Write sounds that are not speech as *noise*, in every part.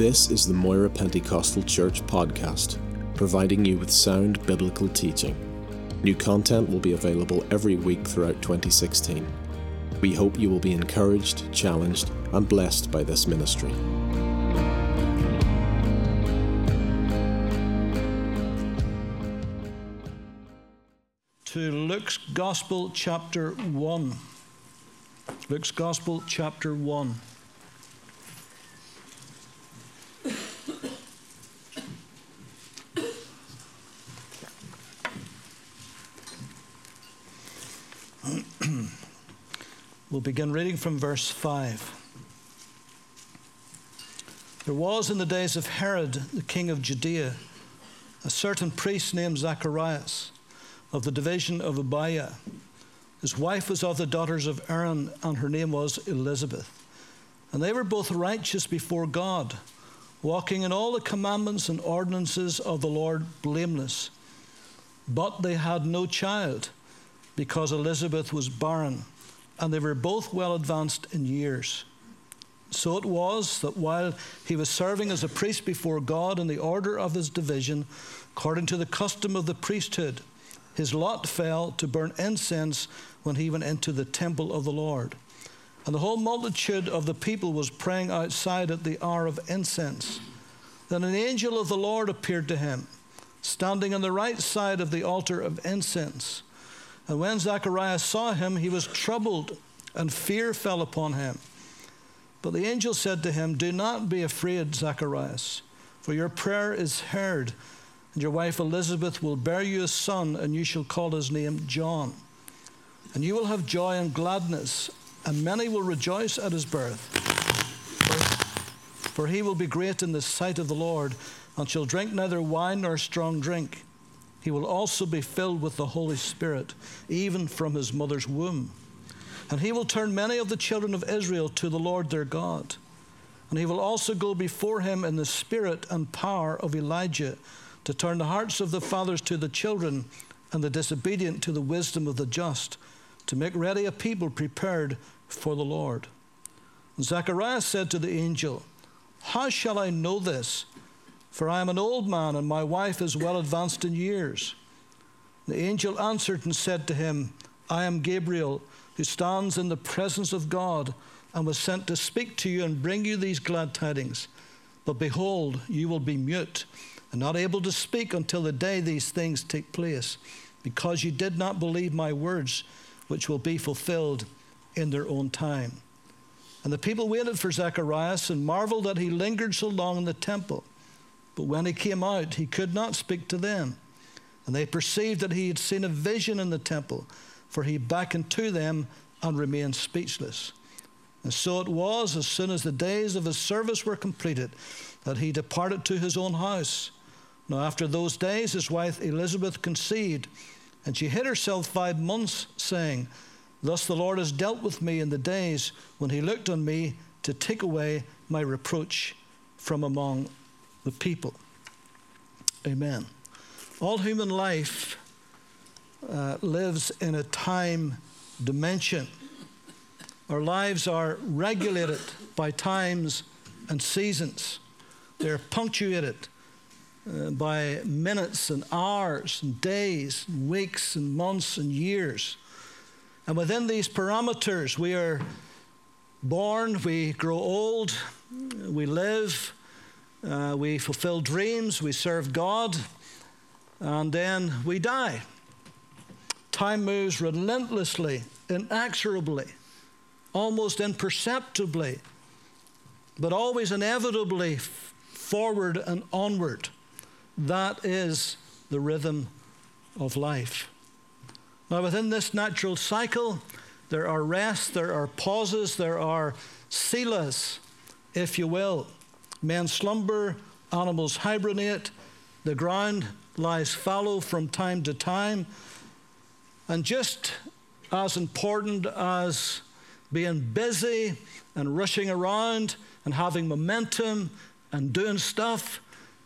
This is the Moira Pentecostal Church podcast, providing you with sound biblical teaching. New content will be available every week throughout 2016. We hope you will be encouraged, challenged, and blessed by this ministry. To Luke's Gospel, chapter 1. Luke's Gospel, chapter 1. We'll begin reading from verse 5. There was in the days of Herod, the king of Judea, a certain priest named Zacharias of the division of Abijah. His wife was of the daughters of Aaron, and her name was Elizabeth. And they were both righteous before God, walking in all the commandments and ordinances of the Lord blameless. But they had no child, because Elizabeth was barren and they were both well advanced in years. So it was that while he was serving as a priest before God in the order of his division, according to the custom of the priesthood, his lot fell to burn incense when he went into the temple of the Lord. And the whole multitude of the people was praying outside at the hour of incense. Then an angel of the Lord appeared to him, standing on the right side of the altar of incense. And when Zacharias saw him, he was troubled, and fear fell upon him. But the angel said to him, Do not be afraid, Zacharias, for your prayer is heard, and your wife Elizabeth will bear you a son, and you shall call his name John. And you will have joy and gladness, and many will rejoice at his birth. For, he will be great in the sight of the Lord, and shall drink neither wine nor strong drink he will also be filled with the Holy Spirit, even from his mother's womb. And he will turn many of the children of Israel to the Lord their God. And he will also go before him in the spirit and power of Elijah to turn the hearts of the fathers to the children and the disobedient to the wisdom of the just, to make ready a people prepared for the Lord. And Zacharias said to the angel, How shall I know this? For I am an old man, and my wife is well advanced in years. The angel answered and said to him, I am Gabriel, who stands in the presence of God, and was sent to speak to you and bring you these glad tidings. But behold, you will be mute and not able to speak until the day these things take place, because you did not believe my words, which will be fulfilled in their own time. And the people waited for Zacharias and marveled that he lingered so long in the temple. But when he came out, he could not speak to them. And they perceived that he had seen a vision in the temple, for he beckoned to them and remained speechless. And so it was, as soon as the days of his service were completed, that he departed to his own house. Now, after those days, his wife Elizabeth conceived, and she hid herself five months, saying, Thus the Lord has dealt with me in the days when he looked on me to take away my reproach from among the people. Amen. All human life uh, lives in a time dimension. Our lives are regulated by times and seasons. They're punctuated uh, by minutes and hours and days and weeks and months and years. And within these parameters, we are born, we grow old, we live, uh, we fulfill dreams, we serve God, and then we die. Time moves relentlessly, inexorably, almost imperceptibly, but always inevitably forward and onward. That is the rhythm of life. Now, within this natural cycle, there are rests, there are pauses, there are selahs, if you will. Men slumber, animals hibernate, the ground lies fallow from time to time. And just as important as being busy and rushing around and having momentum and doing stuff,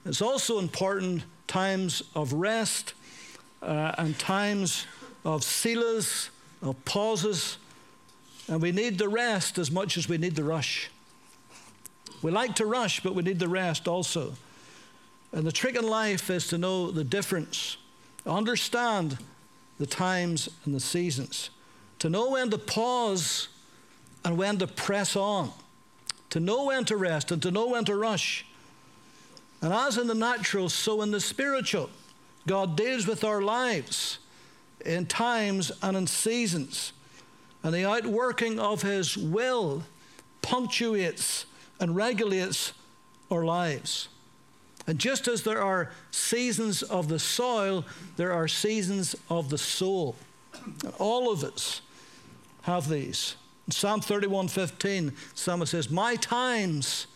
it's also important times of rest uh, and times of selahs, of pauses. And we need the rest as much as we need the rush. We like to rush, but we need the rest also. And the trick in life is to know the difference, understand the times and the seasons, to know when to pause and when to press on, to know when to rest and to know when to rush. And as in the natural, so in the spiritual, God deals with our lives in times and in seasons. And the outworking of His will punctuates and regulates our lives. And just as there are seasons of the soil, there are seasons of the soul. All of us have these. In Psalm 31 15, Psalmist says, My times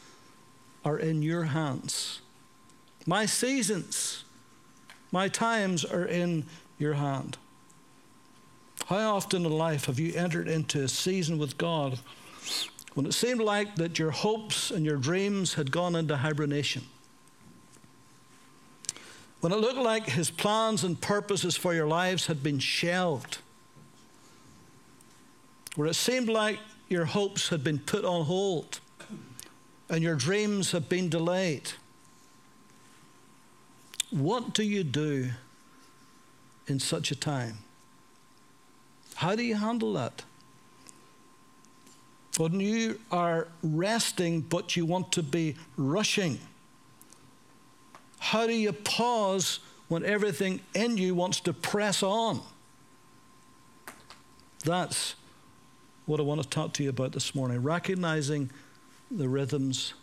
are in your hands. My seasons, my times are in your hand. How often in life have you entered into a season with God when it seemed like that your hopes and your dreams had gone into hibernation? When it looked like his plans and purposes for your lives had been shelved? Where it seemed like your hopes had been put on hold and your dreams have been delayed? What do you do in such a time? How do you handle that? When you are resting, but you want to be rushing, how do you pause when everything in you wants to press on? That's what I want to talk to you about this morning. Recognizing the rhythms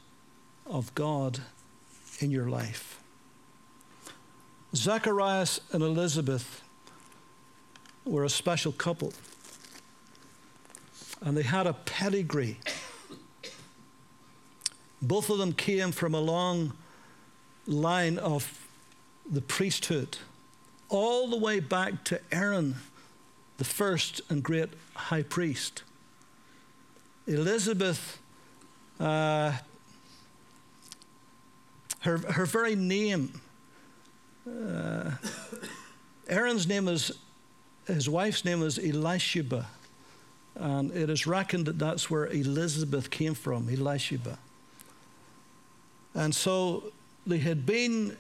of God in your life. Zacharias and Elizabeth were a special couple. And they had a pedigree. Both of them came from a long line of the priesthood, all the way back to Aaron, the first and great high priest. Elizabeth, uh, her, her very name, uh, Aaron's name is his wife's name is Elisheba. And it is reckoned that that's where Elizabeth came from, Elisheba. And so they had been,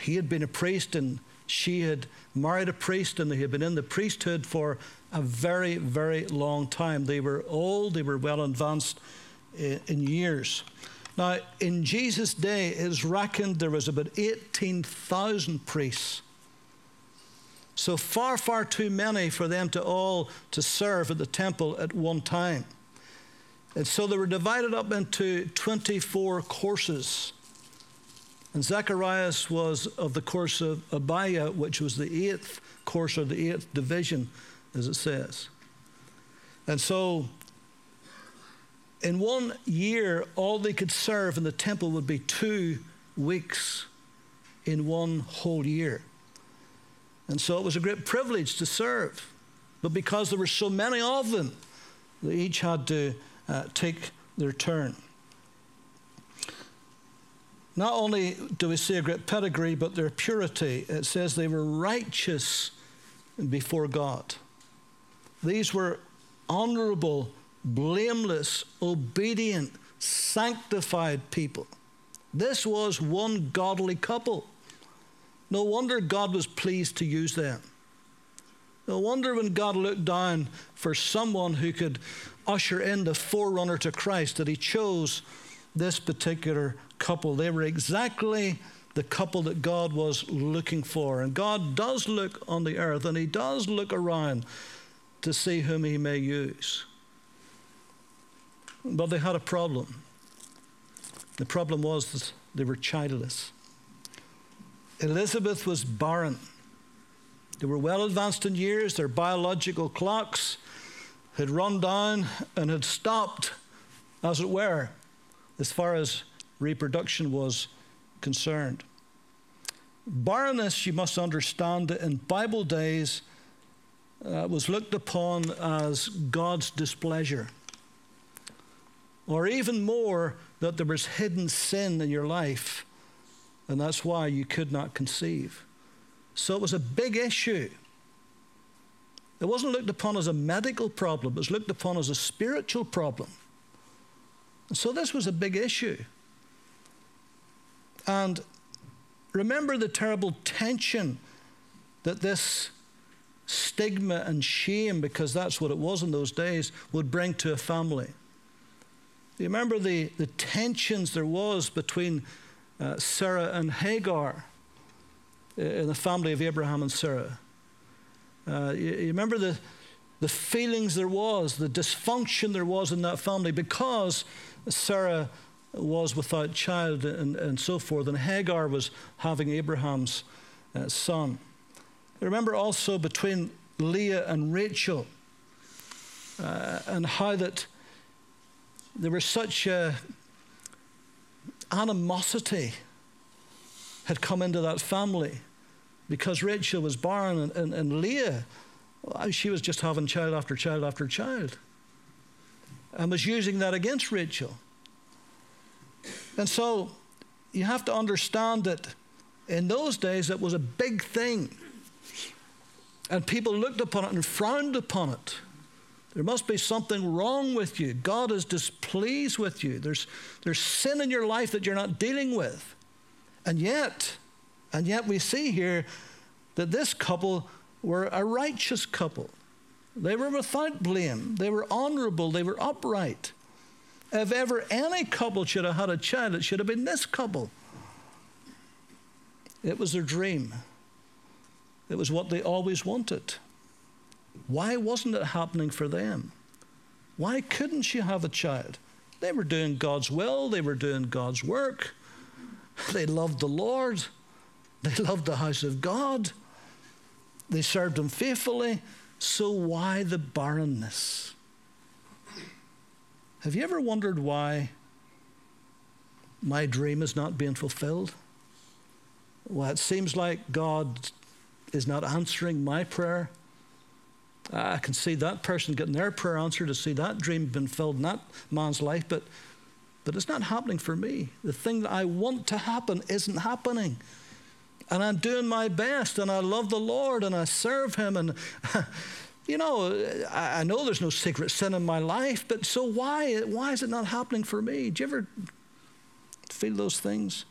he had been a priest and she had married a priest and they had been in the priesthood for a very, very long time. They were old, they were well advanced eh, in years. Now, in Jesus' day, it is reckoned there was about 18,000 priests so far, far too many for them to all to serve at the temple at one time. And so they were divided up into 24 courses. And Zacharias was of the course of Abia, which was the eighth course or the eighth division, as it says. And so in one year, all they could serve in the temple would be two weeks in one whole year. And so it was a great privilege to serve. But because there were so many of them, they each had to uh, take their turn. Not only do we see a great pedigree, but their purity. It says they were righteous before God. These were honorable, blameless, obedient, sanctified people. This was one godly couple. No wonder God was pleased to use them. No wonder when God looked down for someone who could usher in the forerunner to Christ that he chose this particular couple. They were exactly the couple that God was looking for. And God does look on the earth and he does look around to see whom he may use. But they had a problem. The problem was that they were childless. Elizabeth was barren. They were well advanced in years, their biological clocks had run down and had stopped, as it were, as far as reproduction was concerned. Barrenness, you must understand, in Bible days uh, was looked upon as God's displeasure. Or even more, that there was hidden sin in your life and that's why you could not conceive. So it was a big issue. It wasn't looked upon as a medical problem, it was looked upon as a spiritual problem. So this was a big issue. And remember the terrible tension that this stigma and shame, because that's what it was in those days, would bring to a family. You remember the, the tensions there was between uh, Sarah and Hagar uh, in the family of Abraham and Sarah. Uh, you, you remember the, the feelings there was, the dysfunction there was in that family because Sarah was without child and, and so forth, and Hagar was having Abraham's uh, son. Remember also between Leah and Rachel, uh, and how that there was such a animosity had come into that family because Rachel was barren and, and, and Leah, she was just having child after child after child and was using that against Rachel. And so you have to understand that in those days it was a big thing. And people looked upon it and frowned upon it. There must be something wrong with you. God is displeased with you. There's, there's sin in your life that you're not dealing with. And yet, and yet we see here that this couple were a righteous couple. They were without blame. They were honorable. They were upright. If ever any couple should have had a child, it should have been this couple. It was their dream. It was what they always wanted. Why wasn't it happening for them? Why couldn't she have a child? They were doing God's will, they were doing God's work. They loved the Lord, they loved the house of God, they served Him faithfully. So, why the barrenness? Have you ever wondered why my dream is not being fulfilled? Well, it seems like God is not answering my prayer. I can see that person getting their prayer answered, to see that dream being filled in that man's life, but, but it's not happening for me. The thing that I want to happen isn't happening. And I'm doing my best, and I love the Lord, and I serve Him, and *laughs* you know, I, I know there's no secret sin in my life, but so why, why is it not happening for me? Do you ever feel those things?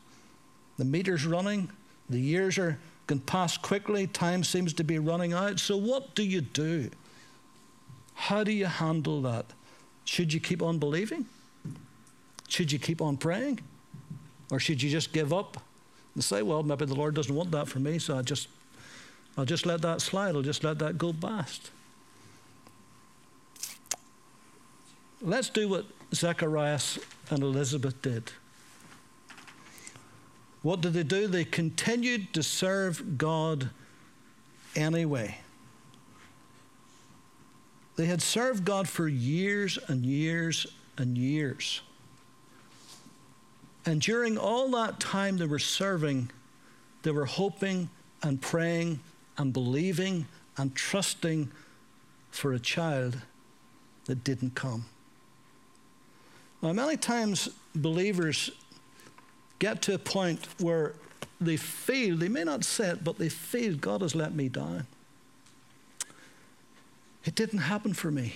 The meter's running, the years are can pass quickly, time seems to be running out. So, what do you do? How do you handle that? Should you keep on believing? Should you keep on praying? Or should you just give up and say, well, maybe the Lord doesn't want that for me, so I just, I'll just let that slide, I'll just let that go past. Let's do what Zacharias and Elizabeth did. What did they do? They continued to serve God anyway. They had served God for years and years and years. And during all that time they were serving, they were hoping and praying and believing and trusting for a child that didn't come. Now, many times believers get to a point where they feel, they may not say it, but they feel God has let me down. It didn't happen for me.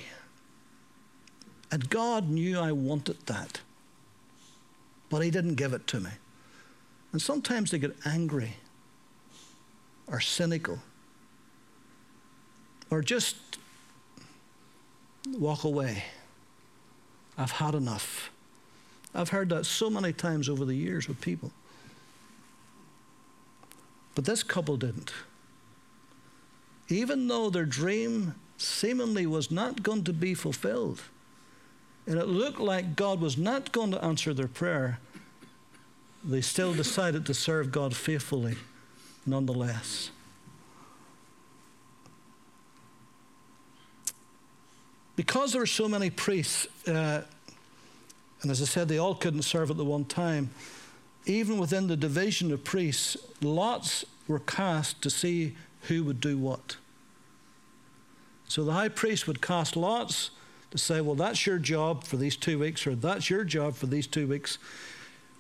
And God knew I wanted that, but He didn't give it to me. And sometimes they get angry or cynical or just walk away. I've had enough. I've heard that so many times over the years with people. But this couple didn't. Even though their dream seemingly was not going to be fulfilled, and it looked like God was not going to answer their prayer, they still decided to serve God faithfully nonetheless. Because there were so many priests, uh, and as I said, they all couldn't serve at the one time. Even within the division of priests, lots were cast to see who would do what. So the high priest would cast lots to say, well, that's your job for these two weeks, or that's your job for these two weeks.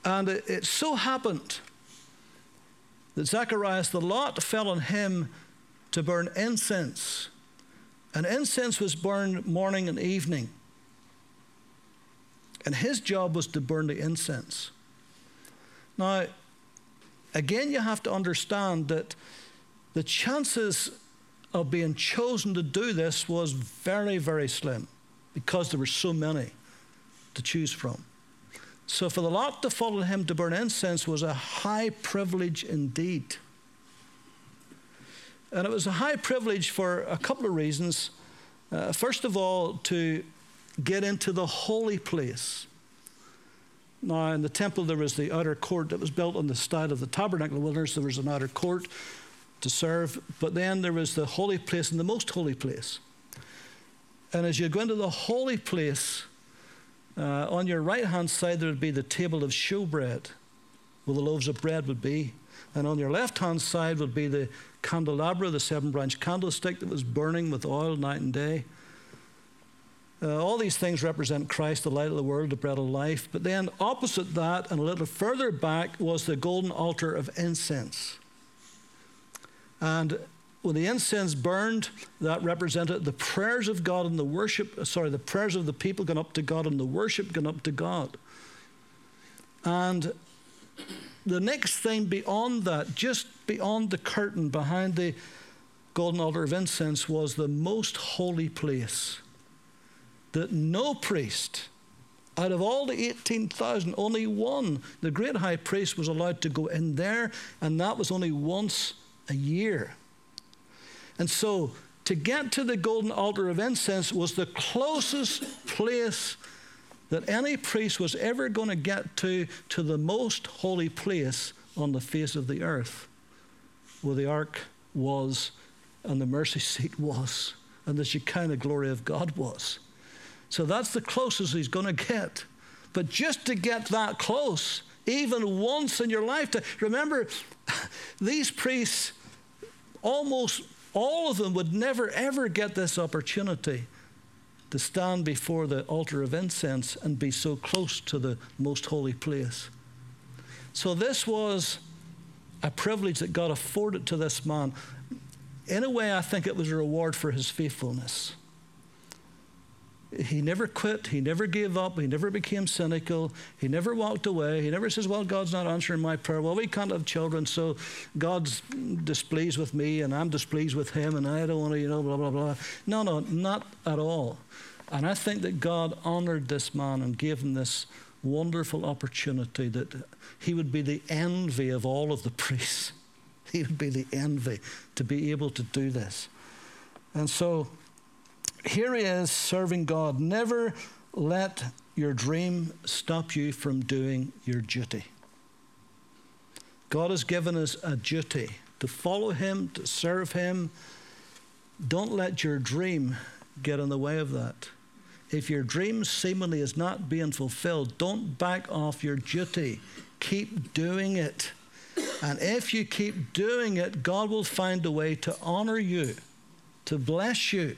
And it, it so happened that Zacharias, the lot fell on him to burn incense. And incense was burned morning and evening. And his job was to burn the incense. Now, again, you have to understand that the chances of being chosen to do this was very, very slim because there were so many to choose from. So, for the lot to follow him to burn incense was a high privilege indeed. And it was a high privilege for a couple of reasons. Uh, first of all, to get into the holy place. Now, in the temple, there was the outer court that was built on the style of the tabernacle of the wilderness. There was an outer court to serve, but then there was the holy place and the most holy place. And as you go into the holy place, uh, on your right hand side, there would be the table of showbread, where the loaves of bread would be. And on your left hand side would be the candelabra, the seven branch candlestick that was burning with oil night and day. Uh, all these things represent Christ, the light of the world, the bread of life. But then, opposite that, and a little further back, was the golden altar of incense. And when the incense burned, that represented the prayers of God and the worship, uh, sorry, the prayers of the people going up to God and the worship going up to God. And the next thing beyond that, just beyond the curtain behind the golden altar of incense, was the most holy place that no priest, out of all the 18,000, only one, the great high priest, was allowed to go in there, and that was only once a year. And so, to get to the golden altar of incense was the closest place that any priest was ever going to get to to the most holy place on the face of the earth, where the ark was, and the mercy seat *laughs* was, and the Shekinah glory of God was. So that's the closest he's going to get. But just to get that close, even once in your lifetime, remember, *laughs* these priests, almost all of them would never ever get this opportunity to stand before the altar of incense and be so close to the most holy place. So, this was a privilege that God afforded to this man. In a way, I think it was a reward for his faithfulness. He never quit. He never gave up. He never became cynical. He never walked away. He never says, Well, God's not answering my prayer. Well, we can't have children, so God's displeased with me and I'm displeased with him and I don't want to, you know, blah, blah, blah. No, no, not at all. And I think that God honored this man and gave him this wonderful opportunity that he would be the envy of all of the *laughs* priests. He would be the envy to be able to do this. And so here he is serving God. Never let your dream stop you from doing your duty. God has given us a duty to follow Him, to serve Him. Don't let your dream get in the way of that. If your dream seemingly is not being fulfilled, don't back off your duty. Keep doing it. And if you keep doing it, God will find a way to honor you, to bless you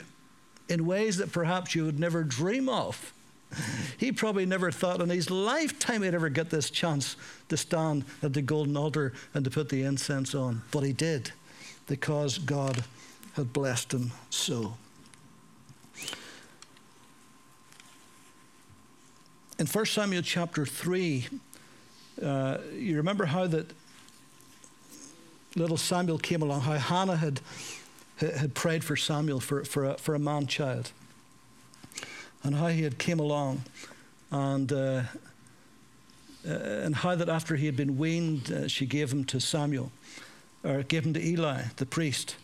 in ways that perhaps you would never dream of. He probably never thought in his lifetime he'd ever get this chance to stand at the golden altar and to put the incense on. But he did because God had blessed him so. In 1 Samuel chapter 3, uh, you remember how that little Samuel came along, how Hannah had had prayed for Samuel for, for, a, for a man child and how he had came along and, uh, uh, and how that after he had been weaned, uh, she gave him to Samuel, or gave him to Eli, the priest.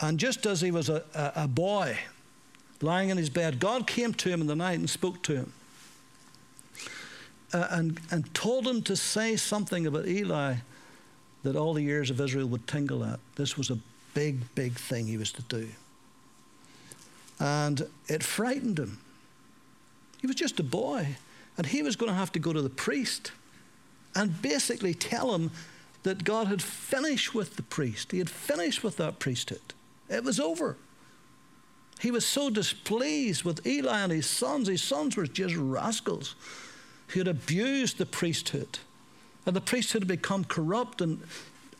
And just as he was a, a, a boy lying in his bed, God came to him in the night and spoke to him. Uh, and, and told him to say something about Eli that all the ears of Israel would tingle at. This was a big, big thing he was to do. And it frightened him. He was just a boy, and he was going to have to go to the priest and basically tell him that God had finished with the priest. He had finished with that priesthood. It was over. He was so displeased with Eli and his sons. His sons were just rascals who had abused the priesthood. And the priesthood had become corrupt and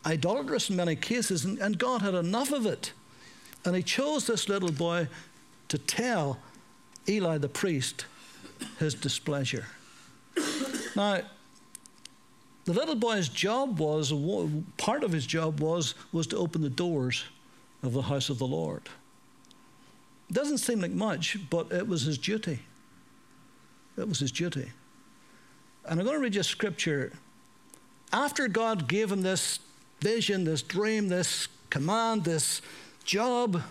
idolatrous in many cases, and, and God had enough of it. And he chose this little boy to tell Eli the priest his displeasure. Now, the little boy's job was, part of his job was, was to open the doors of the house of the Lord. Doesn't seem like much, but it was his duty. It was his duty. And I'm going to read you a scripture. After God gave him this vision, this dream, this command, this job,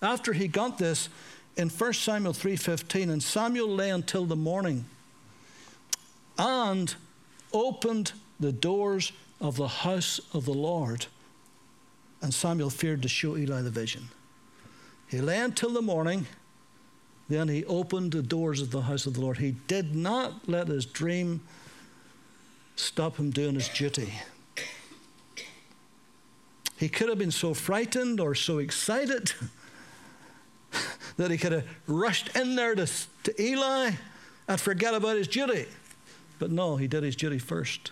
after he got this in 1 Samuel 3:15, and Samuel lay until the morning and opened the doors of the house of the Lord. And Samuel feared to show Eli the vision. He lay until the morning, then he opened the doors of the house of the Lord. He did not let his dream stop him doing his duty. He could have been so frightened or so excited *laughs* that he could have rushed in there to, to Eli and forget about his duty. But no, he did his duty first.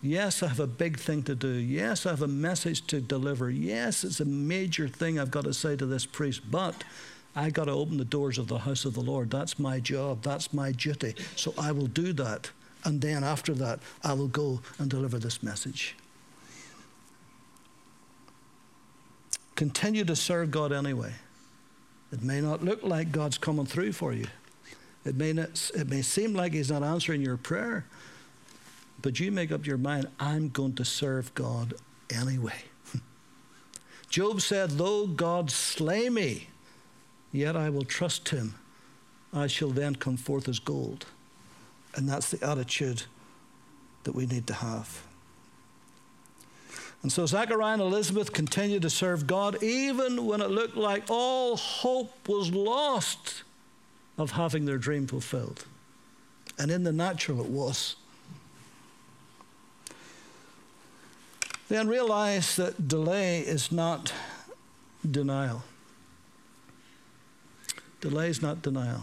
Yes, I have a big thing to do. Yes, I have a message to deliver. Yes, it's a major thing I've got to say to this priest, but I got to open the doors of the house of the Lord. That's my job. That's my duty. So I will do that. And then after that, I will go and deliver this message. Continue to serve God anyway. It may not look like God's coming through for you. It may, not, it may seem like He's not answering your prayer, but you make up your mind, I'm going to serve God anyway. *laughs* Job said, Though God slay me, yet I will trust Him. I shall then come forth as gold. And that's the attitude that we need to have. And so Zechariah and Elizabeth continued to serve God even when it looked like all hope was lost of having their dream fulfilled. And in the natural, it was. Then realize that delay is not denial. Delay is not denial.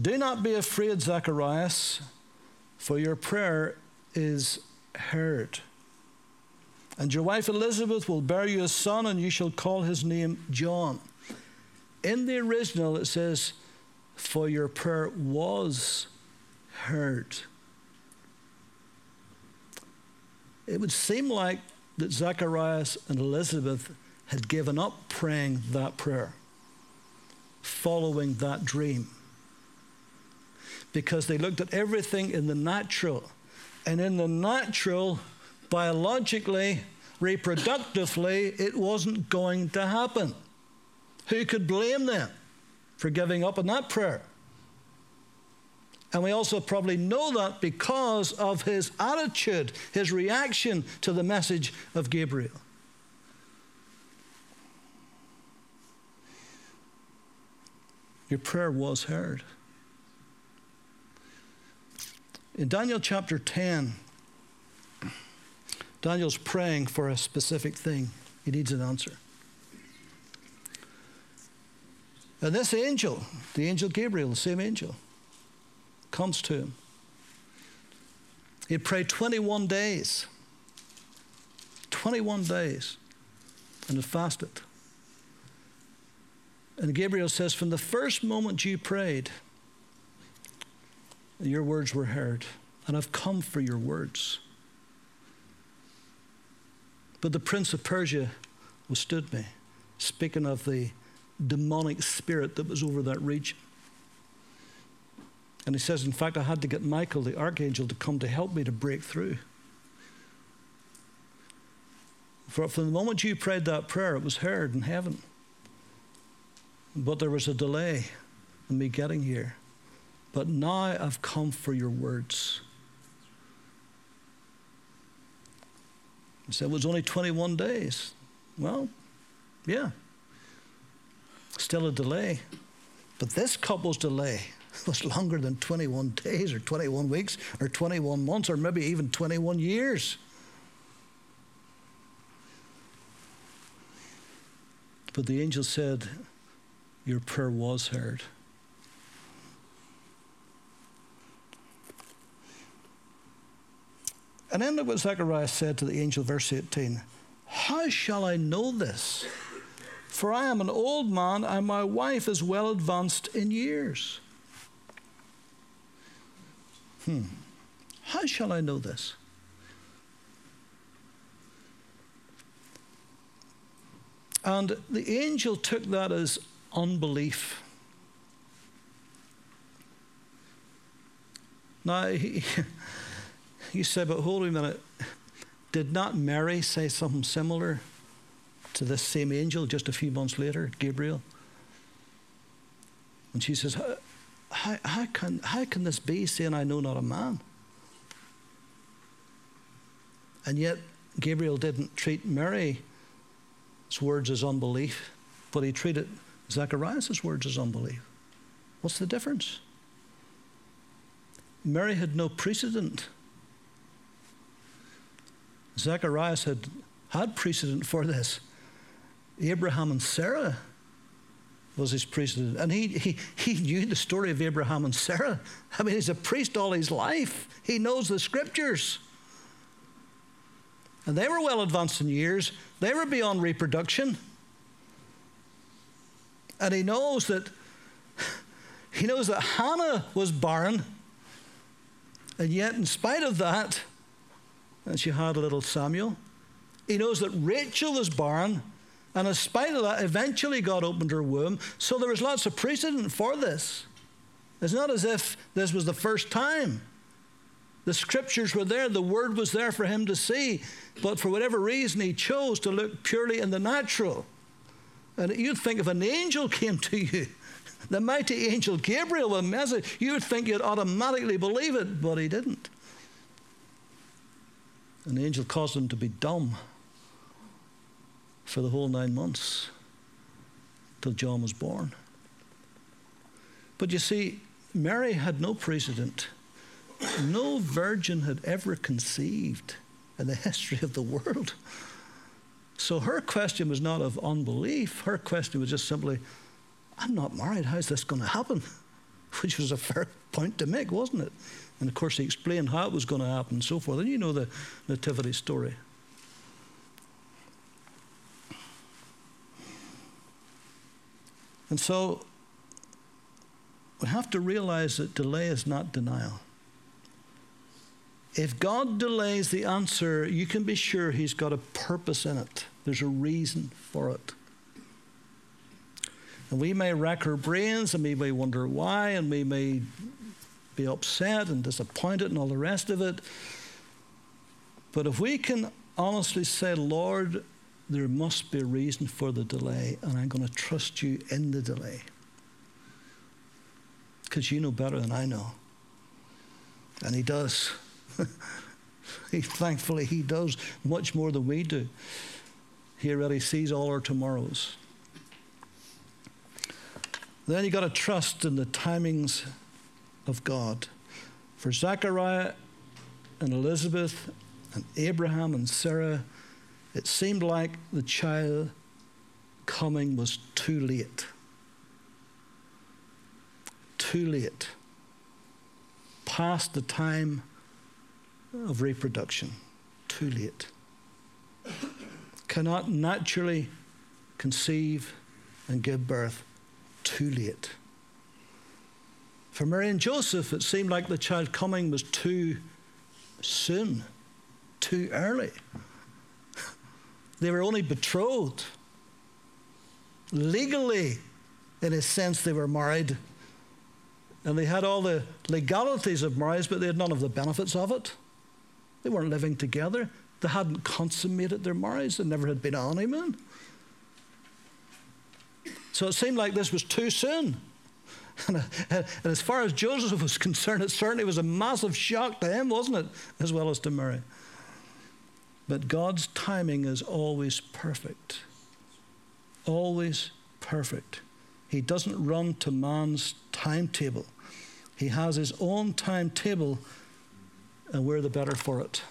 Do not be afraid, Zacharias, for your prayer is heard. And your wife Elizabeth will bear you a son, and you shall call his name John. In the original, it says, For your prayer was heard. It would seem like that Zacharias and Elizabeth had given up praying that prayer, following that dream, because they looked at everything in the natural. And in the natural, biologically, reproductively, it wasn't going to happen. Who could blame them for giving up on that prayer? And we also probably know that because of his attitude, his reaction to the message of Gabriel. Your prayer was heard. In Daniel chapter 10, Daniel's praying for a specific thing. He needs an answer. And this angel, the angel Gabriel, the same angel, comes to him. He prayed 21 days. 21 days. And had fasted. And Gabriel says, From the first moment you prayed, your words were heard, and I've come for your words. But the prince of Persia withstood me, speaking of the demonic spirit that was over that region. And he says, in fact, I had to get Michael, the archangel, to come to help me to break through. For, from the moment you prayed that prayer, it was heard in heaven. But there was a delay in me getting here. But now I've come for your words. He said, it was only 21 days. Well, yeah. Still a delay. But this couple's delay *laughs* was longer than 21 days or 21 weeks or 21 months or maybe even 21 years. But the angel said, Your prayer was heard. And then look what Zechariah said to the angel, verse 18 How shall I know this? For I am an old man, and my wife is well advanced in years. Hmm. How shall I know this? And the angel took that as unbelief. Now, he, *laughs* you say, but hold on a minute. Did not Mary say something similar to this same angel just a few months later, Gabriel? And she says, how, how, can, how can this be, saying, I know not a man? And yet, Gabriel didn't treat Mary's words as unbelief, but he treated Zacharias' words as unbelief. What's the difference? Mary had no precedent. Zacharias had had precedent for this. Abraham and Sarah was his precedent. And he, he, he knew the story of Abraham and Sarah. I mean, he's a priest all his life, he knows the scriptures. And they were well advanced in years, they were beyond reproduction. And he knows that he knows that Hannah was barren. And yet, in spite of that, and she had a little Samuel, he knows that Rachel was barren. And in spite of that, eventually God opened her womb. So there was lots of precedent for this. It's not as if this was the first time. The scriptures were there, the word was there for him to see, but for whatever reason, he chose to look purely in the natural. And you'd think if an angel came to you, *laughs* the mighty angel Gabriel with a message, you'd think you'd automatically believe it, but he didn't. An angel caused him to be dumb for the whole nine months till John was born. But you see, Mary had no precedent. No virgin had ever conceived in the *laughs* history of the world. So her question was not of unbelief. Her question was just simply, I'm not married. How's this going to happen? *laughs* Which was a fair point to make, wasn't it? And of course, he explained how it was going to happen and so forth. And you know the nativity story. And so we have to realize that delay is not denial. If God delays the answer, you can be sure He's got a purpose in it. There's a reason for it. And we may rack our brains and we may wonder why, and we may be upset and disappointed and all the rest of it. But if we can honestly say, Lord, there must be a reason for the delay, and I'm going to trust you in the delay. Because you know better than I know. And He does. *laughs* he, thankfully, He does much more than we do. He already sees all our tomorrows. Then you got to trust in the timings of God. For Zechariah and Elizabeth and Abraham and Sarah, it seemed like the child coming was too late. Too late. Past the time of reproduction. Too late. Cannot naturally conceive and give birth. Too late. For Mary and Joseph, it seemed like the child coming was too soon, too early. They were only betrothed. Legally, in a sense, they were married. And they had all the legalities of marriage, but they had none of the benefits of it. They weren't living together. They hadn't consummated their marriage. There never had been a honeymoon. So it seemed like this was too soon. *laughs* And, as far as Joseph was *laughs* concerned, it certainly was a massive shock to him, wasn't it? As well as to Mary. But God's timing is always perfect. Always perfect. He doesn't run to man's timetable, He has His own timetable, and we're the better for it.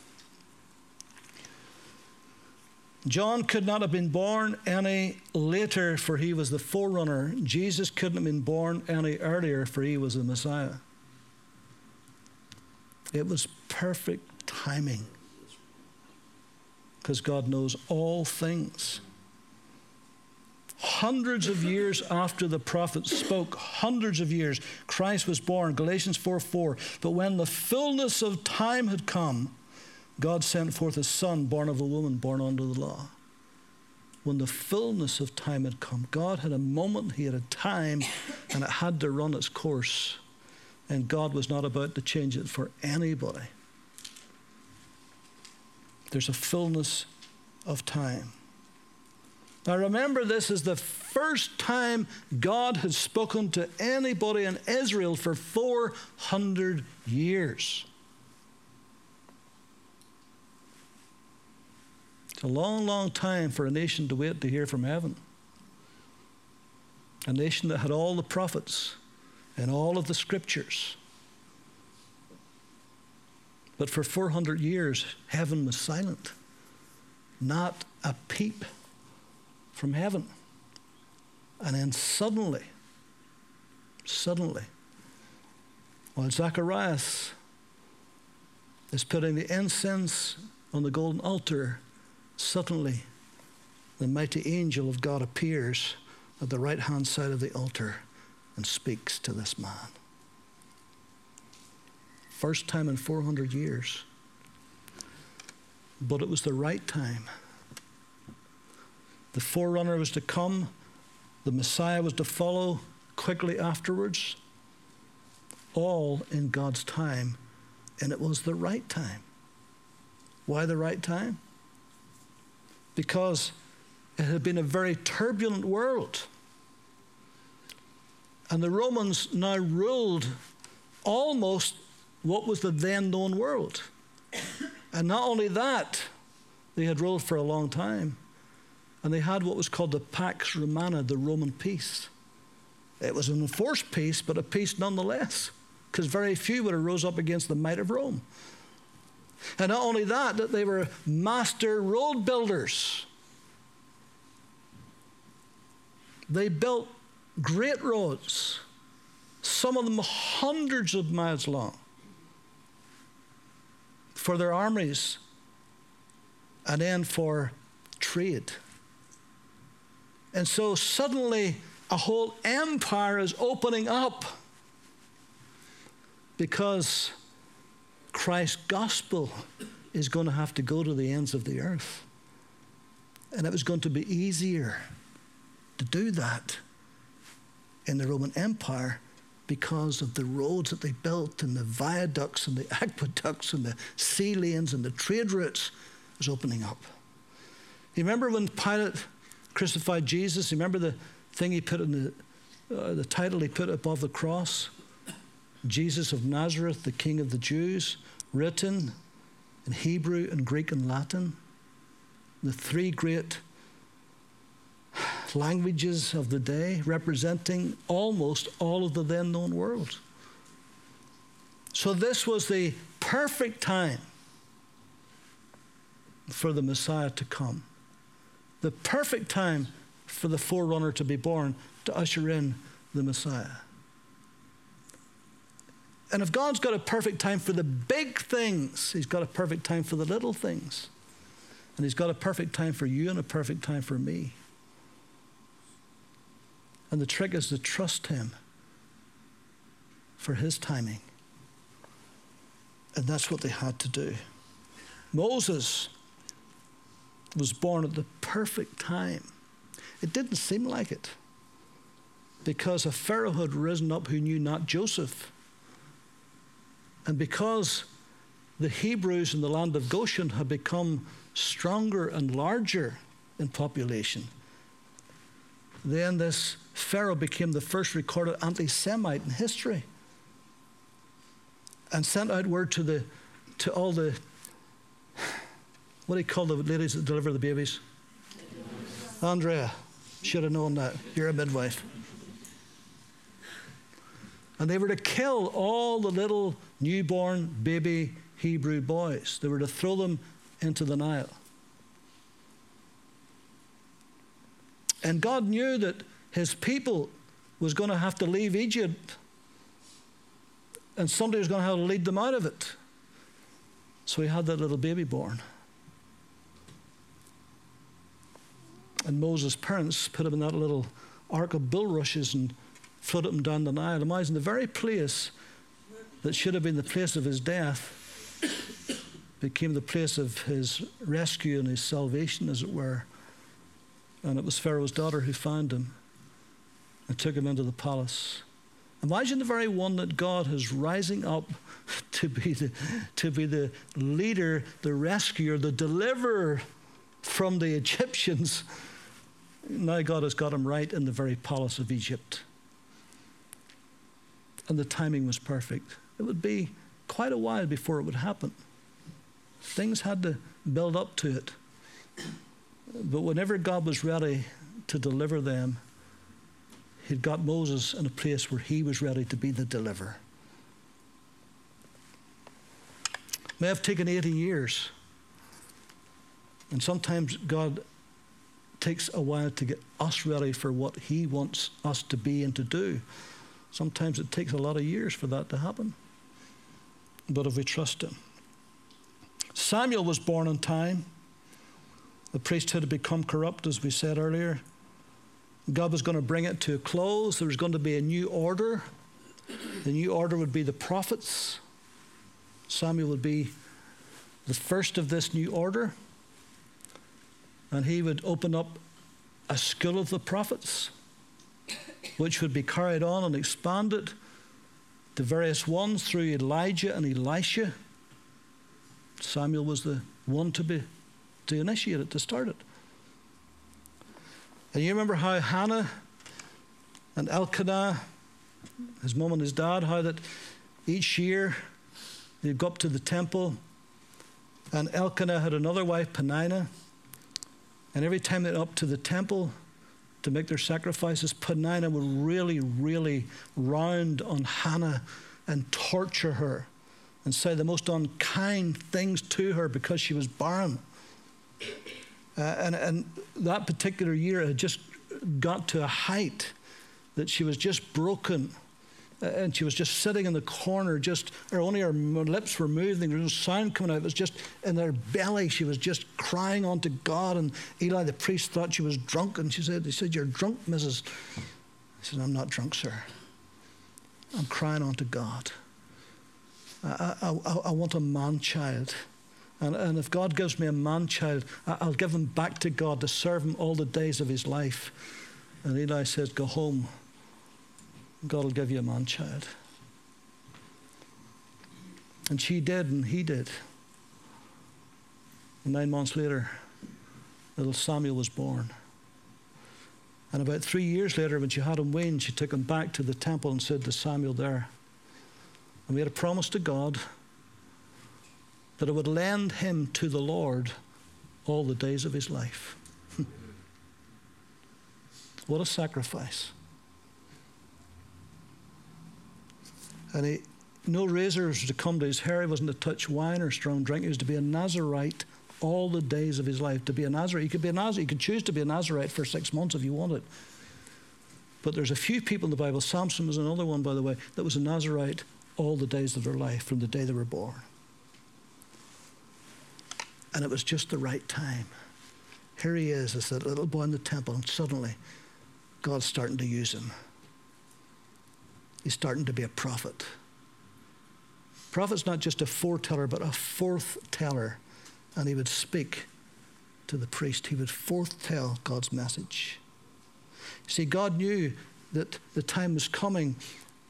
John could not have been born any later, for he was the forerunner. Jesus couldn't have been born any earlier, for he was the Messiah. It was perfect timing because God knows all things. hundreds of years after the prophets spoke, hundreds of years, Christ was born, Galatians 4 4. But when the fullness of time had come, God sent forth a son born of a woman, born under the law. When the fullness of time had come, God had a moment, He had a time, and it had to run its course. And God was not about to change it for anybody. There's a fullness of time. Now remember, this is the first time God had spoken to anybody in Israel for 400 years. A long, long time for a nation to wait to hear from heaven. A nation that had all the prophets and all of the scriptures. But for 400 years, heaven was silent. Not a peep from heaven. And then suddenly, suddenly, while Zacharias is putting the incense on the golden altar, suddenly the mighty angel of God appears at the right hand side of the altar and speaks to this man. First time in 400 years. But it was the right time. The forerunner was to come, the Messiah was to follow quickly afterwards, all in God's time, and it was the right time. Why the right time? Because it had been a very turbulent world. And the Romans now ruled almost what was the then known world. And not only that, they had ruled for a long time, and they had what was called the Pax Romana, the Roman peace. It was an enforced peace, but a peace nonetheless, because very few would have rose up against the might of Rome. And not only that, that they were master road builders. They built great roads, some of them hundreds of miles long, for their armies and then for trade. And so suddenly a whole empire is opening up because Christ's gospel is going to have to go to the ends of the earth. And it was going to be easier to do that in the Roman Empire because of the roads that they built and the viaducts and the *laughs* aqueducts and the sea lanes and the trade routes was opening up. You remember when Pilate crucified Jesus. You remember the thing he put in the, uh, the title he put above the cross? Jesus of Nazareth, the King of the Jews, written in Hebrew and Greek and Latin. The three great languages of the day, representing almost all of the then known world. So, this was the perfect time for the Messiah to come the perfect time for the forerunner to be born to usher in the Messiah. And if God's got a perfect time for the big things, He's got a perfect time for the little things. And He's got a perfect time for you and a perfect time for me. And the trick is to trust Him for His timing. And that's what they had to do. Moses was born at the perfect time. It didn't seem like it because a Pharaoh had risen up who knew not Joseph. And because the Hebrews in the land of Goshen had become stronger and larger in population, then this Pharaoh became the first recorded anti Semite in history and sent out word to, the, to all the what do you call the ladies that deliver the babies? Andrea. Should have known that. You're a midwife. And they were to kill all the little newborn baby Hebrew boys. They were to throw them into the Nile. And God knew that his people was going to have to leave Egypt and somebody was going to have to lead them out of it. So he had that little baby born. And Moses' parents put him in that little ark of bulrushes and floated him down the Nile. Imagine the very place that should have been the place of his death became the place of his rescue and his salvation, as it were. And it was Pharaoh's daughter who found him and took him into the palace. Imagine the very one that God is rising up *laughs* to be the, to be the leader, the rescuer, the deliverer from the Egyptians. Now God has got him right in the very palace of Egypt. And the timing was perfect. It would be quite a while before it would happen. Things had to build up to it. But whenever God was ready to deliver them, He'd got Moses in a place where he was ready to be the deliverer. May have taken 80 years. And sometimes God takes a while to get us ready for what He wants us to be and to do. Sometimes it takes a lot of years for that to happen. But if we trust Him, Samuel was born in time. The priesthood had become corrupt, as we said earlier. God was going to bring it to a close. There was going to be a new order. The new order would be the prophets. Samuel would be the first of this new order. And he would open up a school of the prophets, which would be carried on and expanded to various ones through Elijah and Elisha. Samuel was the one to be to initiate it, to start it. And you remember how Hannah and Elkanah, his mom and his dad, how that each year they'd go up to the temple, and Elkanah had another wife, Peninnah, and every time they'd up to the temple to make their sacrifices, Peninnah would really, really round on Hannah and torture her and say the most unkind things to her because she was barren. Uh, and, and that particular year had just got to a height that she was just broken. Uh, and she was just sitting in the corner, just her only her lips were moving. There was no sound coming out. It was just in her belly. She was just crying unto God. And Eli, the priest, thought she was drunk. And she said, "He said, you're drunk, Mrs." He said, "I'm not drunk, sir. I'm crying unto God. I, I, I, I want a man child." And, and if God gives me a man child, I'll give him back to God to serve him all the days of his life. And Eli says, Go home. God will give you a man child. And she did, and he did. And nine months later, little Samuel was born. And about three years later, when she had him weaned, she took him back to the temple and said to Samuel there, and we had a promise to God that it would lend him to the Lord all the days of his life. *laughs* what a sacrifice. And he, no razors to come to his hair. He wasn't to touch wine or strong drink. He was to be a Nazarite all the days of his life. To be a Nazarite, he could be a Nazarite. He could choose to be a Nazarite for six months if you wanted. But there's a few people in the Bible. Samson was another one, by the way, that was a Nazarite all the days of their life from the day they were born. And it was just the right time. Here he is, as that little boy in the temple, and suddenly God's starting to use him. He's starting to be a prophet. Prophet's not just a foreteller, but a forth teller. And he would speak to the priest, he would forth tell God's message. See, God knew that the time was coming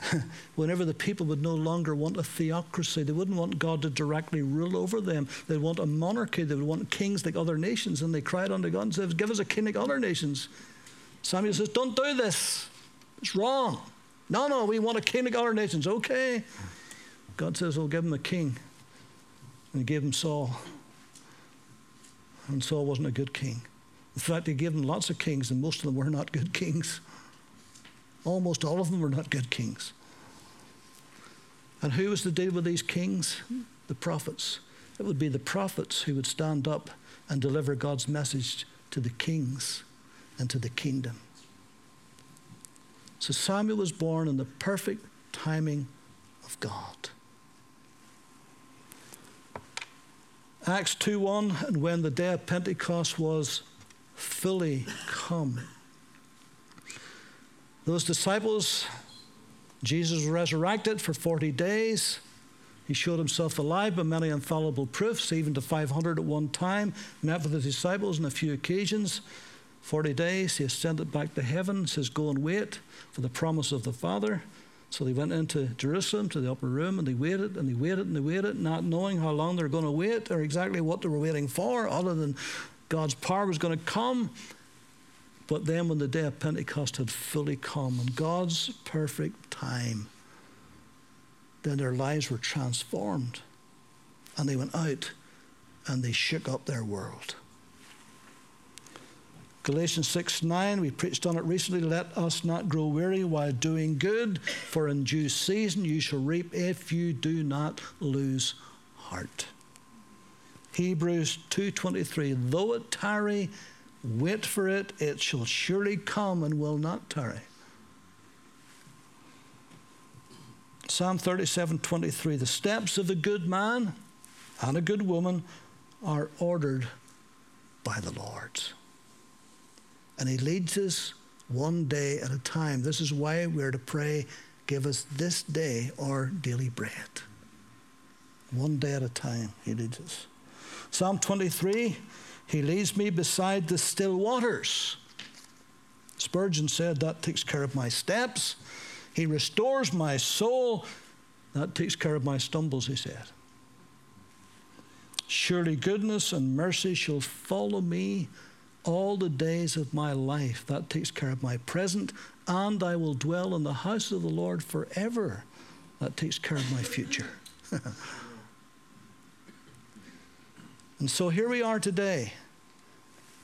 *laughs* whenever the people would no longer want a theocracy, they wouldn't want God to directly rule over them. They'd want a monarchy, they would want kings like other nations. And they cried unto God and said, Give us a king like other nations. Samuel says, Don't do this. It's wrong. No, no, we want a king like other nations. Okay. God says, I'll give him a king. And he gave him Saul. And Saul wasn't a good king. In fact, he gave him lots of kings, and most of them were not good kings. Almost all of them were not good kings. And who was to deal with these kings? The prophets. It would be the prophets who would stand up and deliver God's message to the kings and to the kingdom. So Samuel was born in the perfect timing of God. Acts 2:1 and when the day of Pentecost was fully come. Those disciples, Jesus resurrected for 40 days. He showed himself alive by many infallible proofs, even to 500 at one time, met with his disciples on a few occasions. 40 days, he ascended back to heaven, says, Go and wait for the promise of the Father. So they went into Jerusalem to the upper room and they waited and they waited and they waited, not knowing how long they were going to wait or exactly what they were waiting for, other than God's power was going to come. But then, when the day of Pentecost had fully come and God's perfect time, then their lives were transformed. And they went out and they shook up their world. Galatians 6 9, we preached on it recently. Let us not grow weary while doing good, for in due season you shall reap if you do not lose heart. Hebrews 2:23 Though it tarry wait for it it shall surely come and will not tarry. Psalm 37:23 The steps of a good man and a good woman are ordered by the Lord. And he leads us one day at a time. This is why we're to pray, give us this day our daily bread. One day at a time, he leads us. Psalm 23, he leads me beside the still waters. Spurgeon said, That takes care of my steps. He restores my soul. That takes care of my stumbles, he said. Surely goodness and mercy shall follow me all the days of my life. That takes care of my present, and I will dwell in the house of the Lord forever. That takes care of my future. *laughs* And so here we are today,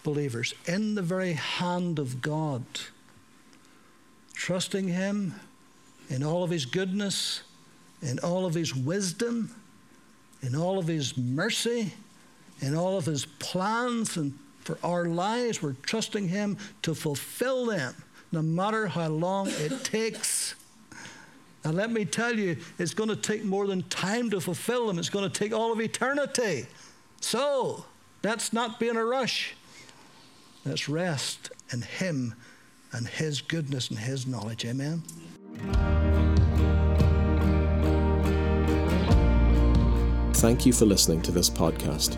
believers, in the very hand of God, trusting Him in all of His goodness, in all of His wisdom, in all of His mercy, in all of His plans and for our lives. We're trusting Him to fulfill them, no matter how long it *laughs* takes. And let me tell you, it's going to take more than time to fulfill them, it's going to take all of eternity. So, let's not be in a rush. Let's rest in Him and His goodness and His knowledge. Amen. Thank you for listening to this podcast.